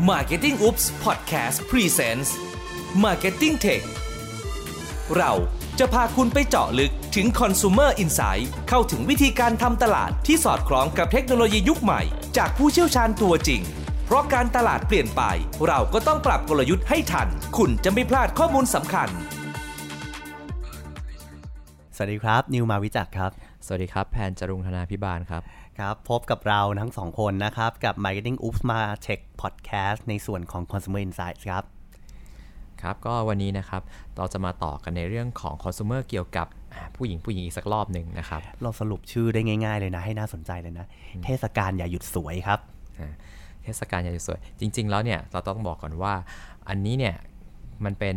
Marketing Oops Podcast Presents Marketing Tech เราจะพาคุณไปเจาะลึกถึง Consumer Insight เข้าถึงวิธีการทำตลาดที่สอดคล้องกับเทคโนโลยียุคใหม่ จากผู้เชี่ยวชาญตัวจริง เพราะการตลาดเปลี่ยนไป เราก็ต้องปรับกลยุทธ์ให้ทัน คุณจะไม่พลาดข้อมูลสำคัญ สวัสดีครับ นิวมาวิจักครับ สวัสดีครับ แพนจรุงธนาพิบาลครับ ครับ พบกับเราทั้งสองคนนะครับ กับ Marketing Oops มา Check Podcast ในส่วนของ Consumer Insights ครับ ครับ ก็วันนี้นะครับ เราจะมาต่อกันในเรื่องของ consumer เกี่ยวกับอ่าผู้หญิงผู้หญิงอีกสักรอบหนึ่งนะครับ เราสรุปชื่อได้ง่าย ๆ เลยนะ ให้น่าสนใจเลยนะ เทศกาลอย่าหยุดสวยครับอ่าเทศกาลยามสวย จริง ๆ แล้วเนี่ย เราต้องบอกก่อนว่า อันนี้เนี่ย มันเป็น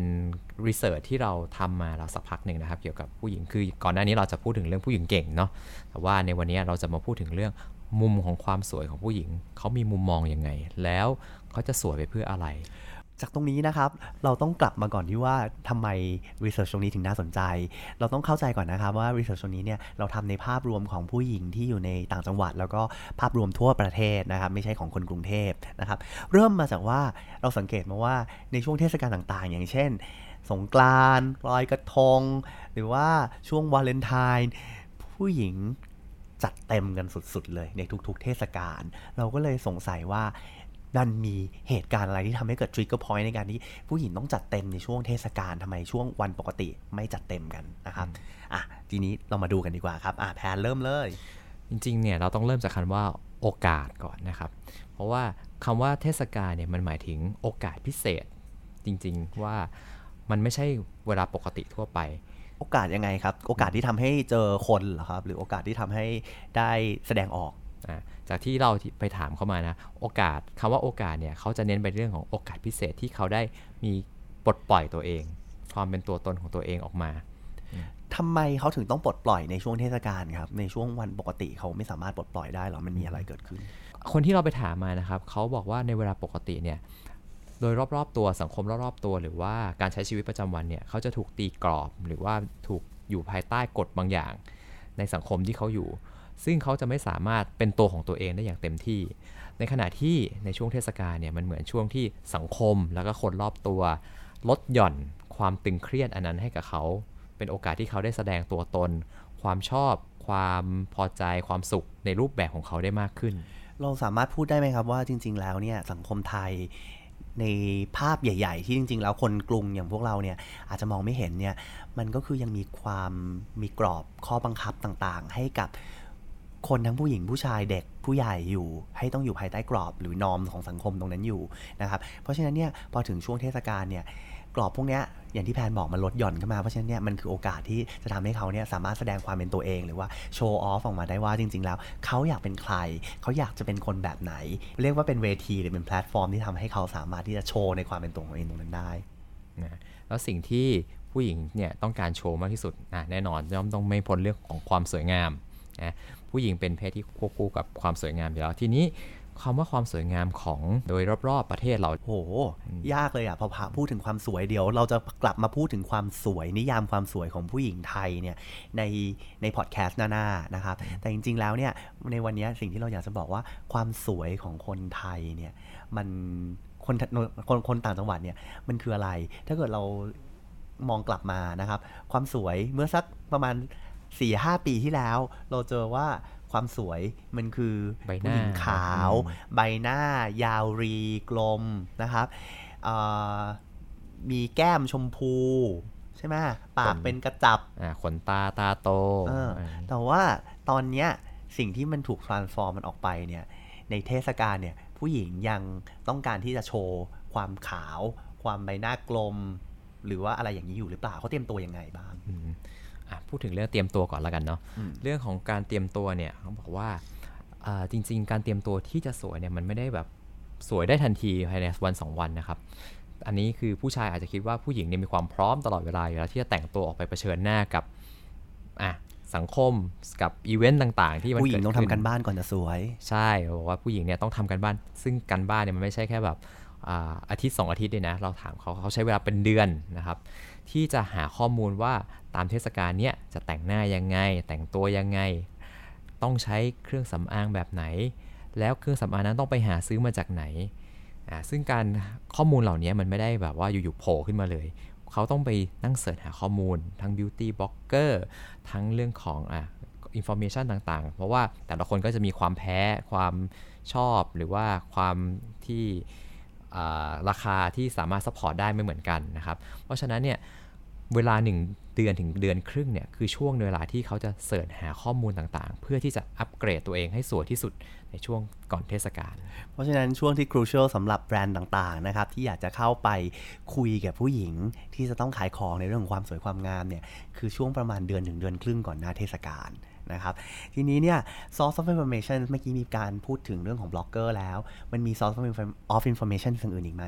รีเสิร์ชที่เราทำมาเราสักพักหนึ่งนะครับ เกี่ยวกับผู้หญิงคือก่อนหน้านี้เราจะพูดถึงเรื่องผู้หญิงเก่งเนาะแต่ว่าในวันนี้เราจะมาพูดถึงเรื่องมุมของความสวยของผู้หญิง เขามีมุมมองอยังไง แล้วเขาจะสวยไปเพื่ออะไร จากตรงนี้นะครับ เราต้องกลับมาก่อนที่ว่าทำไมรีเสิร์ชตรงนี้ถึงน่าสนใจ เราต้องเข้าใจก่อนนะครับว่ารีเสิร์ชตรงนี้เนี่ยเราทำในภาพรวมของผู้หญิงที่อยู่ในต่างจังหวัด แล้วก็ภาพรวมทั่วประเทศนะครับ ไม่ใช่ของคนกรุงเทพนะครับ เริ่มมาจากว่าเราสังเกตมาว่าในช่วงเทศกาลต่างๆ อย่างเช่น สงกรานต์ลอยกระทง หรือว่าช่วงวาเลนไทน์ผู้หญิงจัดเต็มกันสุดๆเลยในทุกๆ เทศกาลเราก็เลยสงสัยว่า มันมีเหตุการณ์อะไรที่ทำให้เกิด trigger point ในการที่ผู้หญิงต้องจัดเต็มในช่วงเทศกาลทำไมช่วงวันปกติไม่จัดเต็มกันนะครับอะทีนี้เรามาดูกันดีกว่าครับอะแพนเริ่มเลย จริงๆเนี่ยเราต้องเริ่มจากคำว่าโอกาสก่อนนะครับ เพราะว่าคำว่าเทศกาลเนี่ยมันหมายถึงโอกาสพิเศษ จริงๆว่ามันไม่ใช่เวลาปกติทั่วไป โอกาสยังไงครับ โอกาสที่ทำให้เจอคนเหรอครับ หรือโอกาสที่ทำให้ได้แสดงออกอ่า จากที่เราไปถามเข้ามานะ โอกาสคำว่าโอกาสเนี่ยเขาจะเน้นไปเรื่องของโอกาสพิเศษที่เขาได้มีปลดปล่อยตัวเอง ความเป็นตัวตนของตัวเองออกมาทำไมเขาถึงต้องปลดปล่อยในช่วงเทศกาลครับ ในช่วงวันปกติเขาไม่สามารถปลดปล่อยได้หรอมันมีอะไรเกิดขึ้น คนที่เราไปถามมานะครับเขาบอกว่าในเวลาปกติเนี่ยโดยรอบๆตัวสังคมรอบๆตัว หรือว่าการใช้ชีวิตประจำวันเนี่ยเขาจะถูกตีกรอบ หรือว่าถูกอยู่ภายใต้กฎบางอย่าง ในสังคมที่เขาอยู่ ซึ่งเขาจะไม่สามารถเป็นตัวของตัวเองได้อย่างเต็มที่ ในขณะที่ในช่วงเทศกาลเนี่ยมันเหมือนช่วงที่สังคมแล้วก็คนรอบตัว ลดหย่อนความตึงเครียดอันนั้นให้กับเขา เป็นโอกาสที่เขาได้แสดงตัวตน ความชอบ ความพอใจความสุขในรูปแบบของเขาได้มากขึ้น เราสามารถพูดได้ไหมครับว่าจริง ๆ แล้วเนี่ยสังคมไทยในภาพใหญ่ ๆ ที่จริง ๆ แล้วคนกรุงอย่างพวกเราเนี่ยอาจจะมองไม่เห็นเนี่ยมันก็คือยังมีความมีกรอบข้อบังคับต่างๆ ให้กับ คนทั้งผู้หญิงผู้ชายเด็กผู้ใหญ่อยู่ ให้ต้องอยู่ภายใต้กรอบหรือนอมของสังคมตรงนั้นอยู่นะครับเพราะฉะนั้นเนี่ยพอถึงช่วงเทศกาลเนี่ยกรอบพวกเนี้ยอย่างที่แพนบอกมันลดหย่อนขึ้นมา เพราะฉะนั้นเนี่ยมันคือโอกาสที่จะทำให้เขาเนี่ยสามารถแสดงความเป็นตัวเอง หรือว่า show off ออกมาได้ว่าจริง ๆ แล้ว เขาอยากเป็นใคร เขาอยากจะเป็นคนแบบไหน เรียกว่าเป็นเวทีหรือเป็นแพลตฟอร์มร์มที่ทำให้เขาสามารถที่จะโชว์ในความเป็นตัวของตัวเองตรงนั้นได้นะแล้วสิ่งที่ผู้หญิงเนี่ยต้องการโชว์มากที่สุดอะแน่นอนย่อมต้องไม่พ้นเรื่องของความสวยงาม นะผู้หญิงเป็นเพศที่ควบคู่กับความสวยงามอยู่แล้วทีนี้คำว่าความสวยงามของโดยรอบๆประเทศเราโห ยากเลยอะพอพาพูดถึงความสวยเดี๋ยว เราจะกลับมาพูดถึงความสวยนิยามความสวยของผู้หญิงไทยเนี่ยในในพอดแคสต์หน้าๆนะครับแต่จริงๆแล้วเนี่ยในวันนี้สิ่งที่เราอยากจะบอกว่าความสวยของคนไทยเนี่ยมันคนคนคนต่างจังหวัดเนี่ยมันคืออะไร ถ้าเกิดเรามองกลับมานะครับ ความสวยเมื่อสักประมาณ 4ี่ห้าปีที่แล้ว เราเจอว่าความสวยมันคือใบหน้าผู้หญิงขาวอืมใบหน้ายาวรีกลมนะครับเอ่อมีแก้มชมพู ใช่ไหมปากเป็นกระจับอ่าขนตาตาโตเอออ่าแต่ว่าตอนเนี้ยสิ่งที่มันถูก transform มันออกไปเนี่ยในเทศกาลเนี่ยผู้หญิงยังต้องการที่จะโชว์ความขาว ความใบหน้ากลม หรือว่าอะไรอย่างนี้อยู่หรือเปล่าเขาเตรียมตัวยังไงบ้างอืมอะ พูดถึงเรื่องเตรียมตัวก่อนแล้วกันเนาะอืมเรื่องของการเตรียมตัวเนี่ยเขาบอกว่าอ่าจริง ๆ การเตรียมตัวที่จะสวยเนี่ยมันไม่ได้แบบสวยได้ทันทีภายในวันสองวันนะครับ อันนี้คือผู้ชายอาจจะคิดว่าผู้หญิงเนี่ยมีความพร้อมตลอดเวลาอยู่แล้วที่จะแต่งตัวออกไปเผชิญหน้ากับอะสังคมกับอีเวนต์ต่างๆ ที่มันผู้หญิงเดต้องขึ้ทำกันบ้านก่อนจะสวย ใช่บอกว่าผู้หญิงเนี่ยต้องทำกันบ้าน ซึ่งกันบ้านเนี่ยมันไม่ใช่แค่แบบอ่าอาทิตย์สองอาทิตย์เลยนะ เราถามเขาเขาใช้เวลาเป็นเดือนนะครับ ที่จะหาข้อมูลว่าตามเทศกาลเนี้ยจะแต่งหน้ายังไง แต่งตัวยังไง ต้องใช้เครื่องสำอางแบบไหน แล้วเครื่องสำอางนั้นต้องไปหาซื้อมาจากไหนอ่าซึ่งการข้อมูลเหล่านี้มันไม่ได้แบบว่าอยู่ๆโผล่ขึ้นมาเลย เขาต้องไปนั่งเสิร์ชหาข้อมูล ทั้ง beauty blogger ทั้งเรื่องของอะ information ต่างๆ เพราะว่าแต่ละคนก็จะมีความแพ้ ความชอบ หรือว่าความที่ ราคาที่สามารถ support ได้ไม่เหมือนกันนะครับ เพราะฉะนั้นเนี่ยเวลา 1 เดือนถึงเดือนครึ่งเนี่ยคือช่วงเวลาที่เขาจะเสิร์ชหาข้อมูลต่างๆ เพื่อที่จะอัปเกรดตัวเองให้สวยที่สุดในช่วงก่อนเทศกาล เพราะฉะนั้นช่วงที่ crucial สำหรับแบรนด์ต่างๆนะครับที่อยากจะเข้าไปคุยกับผู้หญิงที่จะต้องขายของในเรื่องของความสวยความงามเนี่ยคือช่วงประมาณเดือนถึงเดือนครึ่งก่อนหน้าเทศกาล นะครับ ทีนี้เนี่ย source of information เมื่อกี้มีการพูดถึงเรื่องของบล็อกเกอร์แล้ว มันมี source of information สิ่งอื่นอีกไหม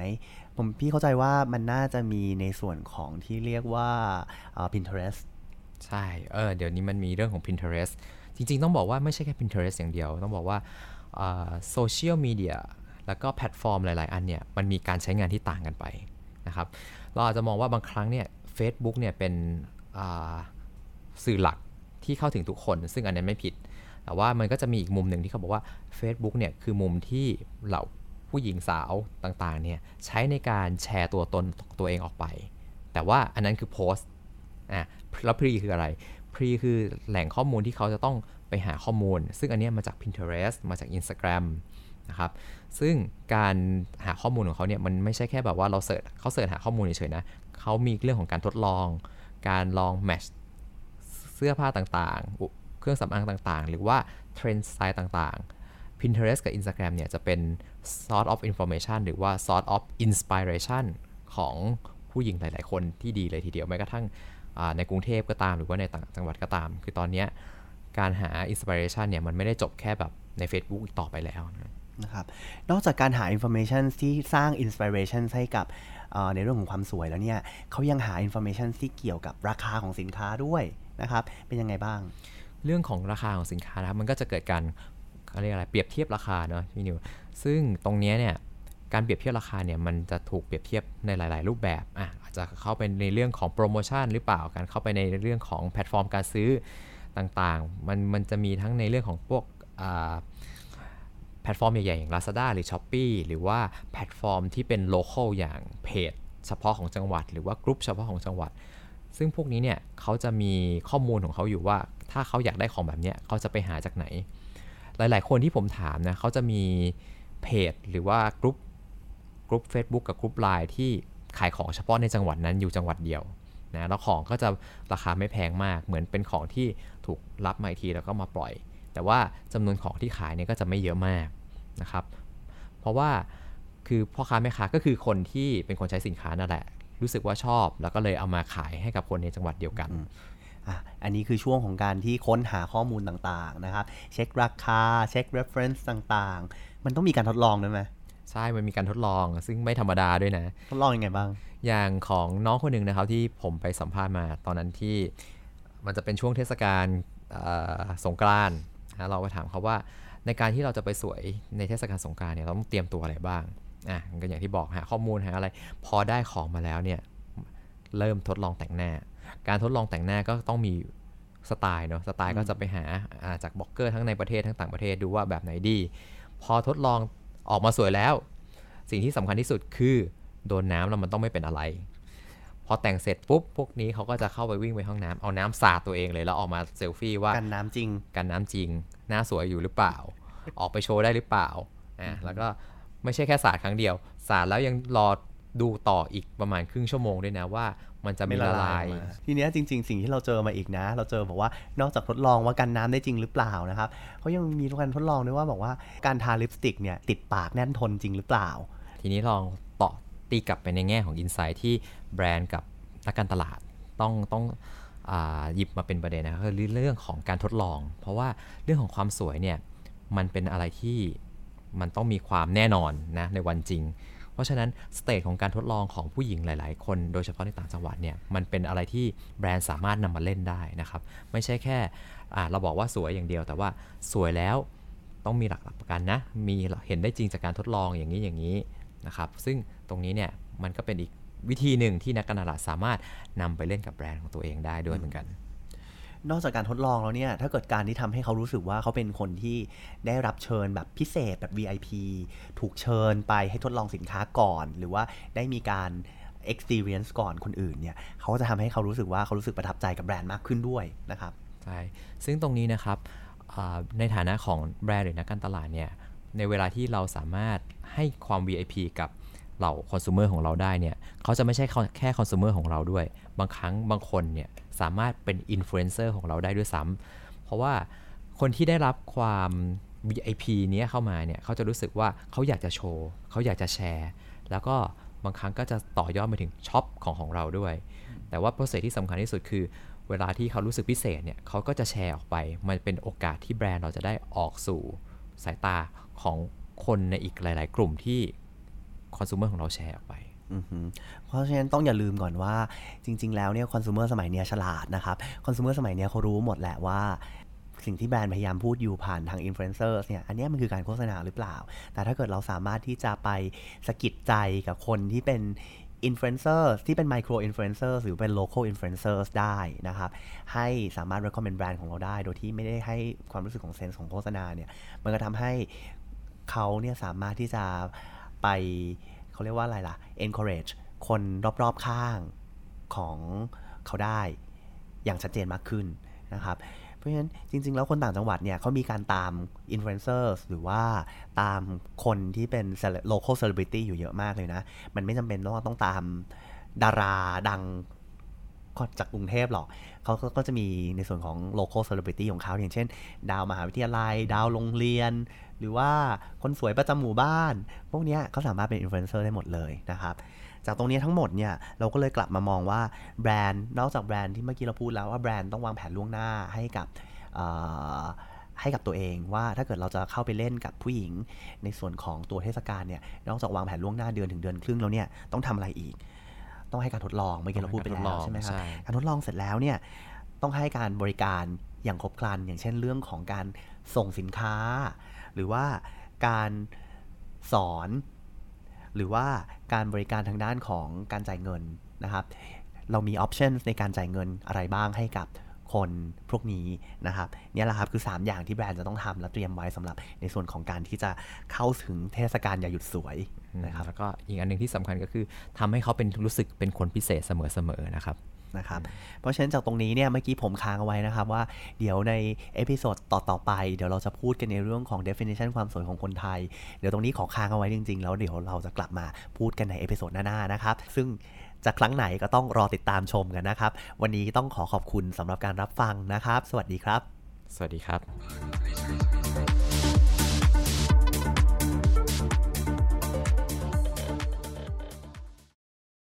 ผมพี่เข้าใจว่ามันน่าจะมีในส่วนของที่เรียกว่า Pinterest ใช่ เออ เดี๋ยวนี้มันมีเรื่องของ Pinterest จริง ๆ ต้องบอกว่าไม่ใช่แค่ Pinterest อย่างเดียว ต้องบอกว่าโซเชียลมีเดียแล้วก็แพลตฟอร์มหลาย ๆ อันเนี่ย มันมีการใช้งานที่ต่างกันไปนะครับ เราอาจจะมองว่าบางครั้งเนี่ย Facebook เนี่ยเป็นสื่อหลัก ที่เข้าถึงทุกคน ซึ่งอันนั้นไม่ผิด แต่ว่ามันก็จะมีอีกมุมหนึ่งที่เขาบอกว่า Facebook เนี่ยคือมุมที่เหล่าผู้หญิงสาวต่างๆเนี่ยใช้ในการแชร์ตัวตนตัวเองออกไป แต่ว่าอันนั้นคือโพสต์อะแล้วพรีคืออะไร พรีคือแหล่งข้อมูลที่เขาจะต้องไปหาข้อมูล ซึ่งอันนี้มาจาก Pinterest มาจาก Instagram นะครับซึ่งการหาข้อมูลของเขาเนี่ยมันไม่ใช่แค่แบบว่าเราเสิร์ชเขาเสิร์ชหาข้อมูลเฉยๆนะเขามีเรื่องของการทดลอง การลองแมช เสื้อผ้าต่างๆ เครื่องสำอางต่างๆ หรือว่าเทรนด์สไตล์ต่างๆ Pinterest กับ Instagram เนี่ยจะเป็น source of information หรือว่า source of inspiration ของผู้หญิงหลาย ๆ คนที่ดีเลยทีเดียวแม้กระทั่งในกรุงเทพก็ตามหรือว่าในต่างจังหวัดก็ตาม คือตอนนี้การหา inspiration เนี่ยมันไม่ได้จบแค่แบบใน Facebook อีกต่อไปแล้วนะนะครับ นอกจากการหา information ที่สร้าง inspiration ให้กับในเรื่องของความสวยแล้วเนี่ยเขายังหา information ที่เกี่ยวกับราคาของสินค้าด้วย นะครับ เป็นยังไงบ้าง เรื่องของราคาของสินค้านะครับมันก็จะเกิดการเขาเรียกอะไรเปรียบเทียบราคาเนาะพี่นิวซึ่งตรงนี้เนี่ยการเปรียบเทียบราคาเนี่ยมันจะถูกเปรียบเทียบในหลาย ๆ รูปแบบอะอาจจะเข้าไปในเรื่องของโปรโมชั่นหรือเปล่าการเข้าไปในเรื่องของแพลตฟอร์มการซื้อต่างๆ มันมันจะมีทั้งในเรื่องของพวกแพลตฟอร์มใหญ่ ๆ อย่าง Lazada หรือ s h อ p e e หรือว่าแพลตฟอร์มที่เป็น local อย่างเพจเฉพาะของจังหวัด หรือว่ากลุ่มเฉพาะของจังหวัด ซึ่งพวกนี้เนี่ยเขาจะมีข้อมูลของเขาอยู่ว่า ถ้าเขาอยากได้ของแบบเนี้ยเขาจะไปหาจากไหน หลาย ๆ คนที่ผมถามนะเขาจะมีเพจหรือว่ากลุ่มกลุ่ม Facebook กับกลุ่ม Line ที่ขายของเฉพาะในจังหวัดนั้นอยู่จังหวัดเดียวนะแล้วของก็จะราคาไม่แพงมาก เหมือนเป็นของที่ถูกรับมาอีกทีแล้วก็มาปล่อย แต่ว่าจำนวนของที่ขายเนี่ยก็จะไม่เยอะมากนะครับ เพราะว่าคือพ่อค้าแม่ค้าก็คือคนที่เป็นคนใช้สินค้านั่นแหละ รู้สึกว่าชอบ แล้วก็เลยเอามาขายให้กับคนในจังหวัดเดียวกันอะอันนี้คือช่วงของการที่ค้นหาข้อมูลต่างๆนะครับ เช็คราคา เช็ค reference ต่างๆ มันต้องมีการทดลองด้วยไหมใช่ มันมีการทดลอง ซึ่งไม่ธรรมดาด้วยนะ ทดลองยังไงบ้าง อย่างของน้องคนหนึ่งนะครับที่ผมไปสัมภาษณ์มาตอนนั้นที่ มันจะเป็นช่วงเทศกาลเอ่อสงกรานต์นะเราไปถามเขาว่าในการที่เราจะไปสวยในเทศกาลสงกรานต์เนี่ยเราต้องเตรียมตัวอะไรบ้าง อะก็อย่างที่บอกหาข้อมูลหาอะไร พอได้ของมาแล้วเนี่ยเริ่มทดลองแต่งหน้า การทดลองแต่งหน้าก็ต้องมีสไตล์เนาะสไตล์ก็จะไปหาอ่าจากบล็อกเกอร์ทั้งในประเทศทั้งต่างประเทศดูว่าแบบไหนดี พอทดลองออกมาสวยแล้ว สิ่งที่สำคัญที่สุดคือโดนน้ำแล้วมันต้องไม่เป็นอะไร พอแต่งเสร็จปุ๊บพวกนี้เขาก็จะเข้าไปวิ่งไปห้องน้ำเอาน้ำสาดตัวเองเลยแล้วออกมาเซลฟี่ว่ากันน้ำจริงกันน้ำจริง หน้าสวยอยู่หรือเปล่า ออกไปโชว์ได้หรือเปล่าอ่าแล้วก็ ไม่ใช่แค่สาดครั้งเดียว สาดแล้วยังรอดูต่ออีกประมาณครึ่งชั่วโมงด้วยนะว่ามันจะมีละลายออกมาทีเนี้ยจริง ๆ สิ่งที่เราเจอมาอีกนะ เราเจอบอกว่านอกจากทดลองว่ากันน้ำได้จริงหรือเปล่านะครับเขายังมีการทดลองด้วยว่าบอกว่าการทาลิปสติกเนี่ยติดปากแน่นทนจริงหรือเปล่า ทีนี้ลองต่อตีกลับไปในแง่ของอินไซต์ที่แบรนด์กับนักการตลาดต้องต้องอาหยิบมาเป็นประเด็นนะครับคือเรื่องของการทดลอง เพราะว่าเรื่องของความสวยเนี่ยมันเป็นอะไรที่ มันต้องมีความแน่นอนนะในวันจริง เพราะฉะนั้นสเตจของการทดลองของผู้หญิงหลาย ๆ คนโดยเฉพาะในต่างจังหวัดเนี่ยมันเป็นอะไรที่แบรนด์สามารถนำมาเล่นได้นะครับไม่ใช่แค่อ่าเราบอกว่าสวยอย่างเดียว แต่ว่าสวยแล้วต้องมีหลักประกันนะ มีเห็นได้จริงจากการทดลองอย่างนี้อย่างนี้นะครับซึ่งตรงนี้เนี่ยมันก็เป็นอีกวิธีหนึ่งที่นักการตลาดสามารถนำไปเล่นกับแบรนด์ของตัวเองได้ด้วยเหมือนกัน นอกจากการทดลองแล้วเนี่ย ถ้าเกิดการที่ทำให้เขารู้สึกว่าเขาเป็นคนที่ได้รับเชิญแบบพิเศษแบบ VIP ถูกเชิญไปให้ทดลองสินค้าก่อน หรือว่าได้มีการ experience ก่อนคนอื่นเนี่ย เขาก็จะทำให้เขารู้สึกว่าเขารู้สึกประทับใจกับแบรนด์มากขึ้นด้วยนะครับ ใช่ ซึ่งตรงนี้นะครับในฐานะของแบรนด์หรือนักการตลาดเนี่ย ในเวลาที่เราสามารถให้ความ VIP กับ เหล่าคอน sumer ของเราได้เนี่ยเขาจะไม่ใช่แค่คอน sumer ของเราด้วย บางครั้งบางคนเนี่ยสามารถเป็นอินฟลูเอนเซอร์ของเราได้ด้วยซ้ำเพราะว่าคนที่ได้รับความ VIP เนี้ยเข้ามาเนี่ยเขาจะรู้สึกว่าเขาอยากจะโชว์เขาอยากจะแชร์ แล้วก็บางครั้งก็จะต่อยอดไปถึงช็อปของของเราด้วย แต่ว่า process ที่สำคัญที่สุดคือ เวลาที่เขารู้สึกพิเศษเนี่ยเขาก็จะแชร์ออกไป มันเป็นโอกาสที่แบรนด์เราจะได้ออกสู่สายตาของคนในอีกหลาย ๆ กลุ่มที่ คอน sumer ของเราแชร์ออกไปเพราะฉะนั้นต้องอย่าลืมก่อนว่าจริง ๆ แล้วเนี่ยคอน sumer สมัยนี้ฉลาดนะครับคอน sumer สมัยนี้เขารู้หมดแหละว่าสิ่งที่แบรนด์พยายามพูดอยู่ผ่านทางอินฟลูเอนเซอร์เนี่ย อันนี้มันคือการโฆษณาหรือเปล่า แต่ถ้าเกิดเราสามารถที่จะไปสกิดใจกับคนที่เป็นอินฟลูเอนเซอร์ที่เป็น micro influencer หรือเป็น local influencer ได้นะครับ ให้สามารถ recommend แบรนด์ของเราได้ โดยที่ไม่ได้ให้ความรู้สึกของ sense ของโฆษณาเนี่ย มันก็ทำให้เขาเนี่ยสามารถที่จะ ไปเขาเรียกว่าอะไรล่ะ encourage คนรอบๆข้างของเขาได้อย่างชัดเจนมากขึ้นนะครับ เพราะฉะนั้นจริง ๆ แล้วคนต่างจังหวัดเนี่ยเขามีการตามอินฟลูเอนเซอร์หรือว่าตามคนที่เป็น local celebrity อยู่เยอะมากเลยนะ มันไม่จำเป็นต้องต้องตามดาราดัง จากกรุงเทพหรอกเขาก็จะมีในส่วนของ local celebrity ของเขาอย่างเช่น ดาวมหาวิทยาลัย ดาวโรงเรียน หรือว่าคนสวยประจำหมู่บ้าน พวกนี้เขาสามารถเป็นอินฟลูเอนเซอร์ได้หมดเลยนะครับจากตรงนี้ทั้งหมดเนี่ยเราก็เลยกลับมามองว่าแบรนด์นอกจากแบรนด์ที่เมื่อกี้เราพูดแล้วว่าแบรนด์ต้องวางแผนล่วงหน้าให้กับให้กับตัวเองว่าถ้าเกิดเราจะเข้าไปเล่นกับผู้หญิงในส่วนของตัวเทศกาลเนี่ยนอกจากวางแผนล่วงหน้าเดือนถึงเดือนครึ่งแล้วเนี่ยต้องทำอะไรอีก ต้องให้การทดลองเมื่อกี้เราพูดไปแล้วใช่ไหมครับการทดลองเสร็จแล้วเนี่ยต้องให้การบริการอย่างครบครัน อย่างเช่นเรื่องของการส่งสินค้า หรือว่าการสอน หรือว่าการบริการทางด้านของการจ่ายเงินนะครับ เรามี option ในการจ่ายเงินอะไรบ้างให้กับ คนพวกนี้นะครับนี่แหละครับคือ 3 อย่างที่แบรนด์จะต้องทำและเตรียมไว้สำหรับในส่วนของการที่จะเข้าถึงเทศกาลอย่าหยุดสวยนะครับแล้วก็อีกอันหนึ่งที่สำคัญก็คือทำให้เขาเป็นรู้สึกเป็นคนพิเศษเสมอๆนะครับ นะครับ เพราะฉะนั้นจากตรงนี้เนี่ยเมื่อกี้ผมค้างเอาไว้นะครับว่าเดี๋ยวใน episode ต่อๆไป เดี๋ยวเราจะพูดกันในเรื่องของ definition ความสวยของคนไทย เดี๋ยวตรงนี้ขอค้างเอาไว้จริงๆ แล้วเดี๋ยวเราจะกลับมาพูดกันใน episode หน้าๆนะครับ ซึ่งจะครั้งไหนก็ต้องรอติดตามชมกันนะครับ วันนี้ต้องขอขอบคุณสำหรับการรับฟังนะครับ สวัสดีครับ สวัสดีครับ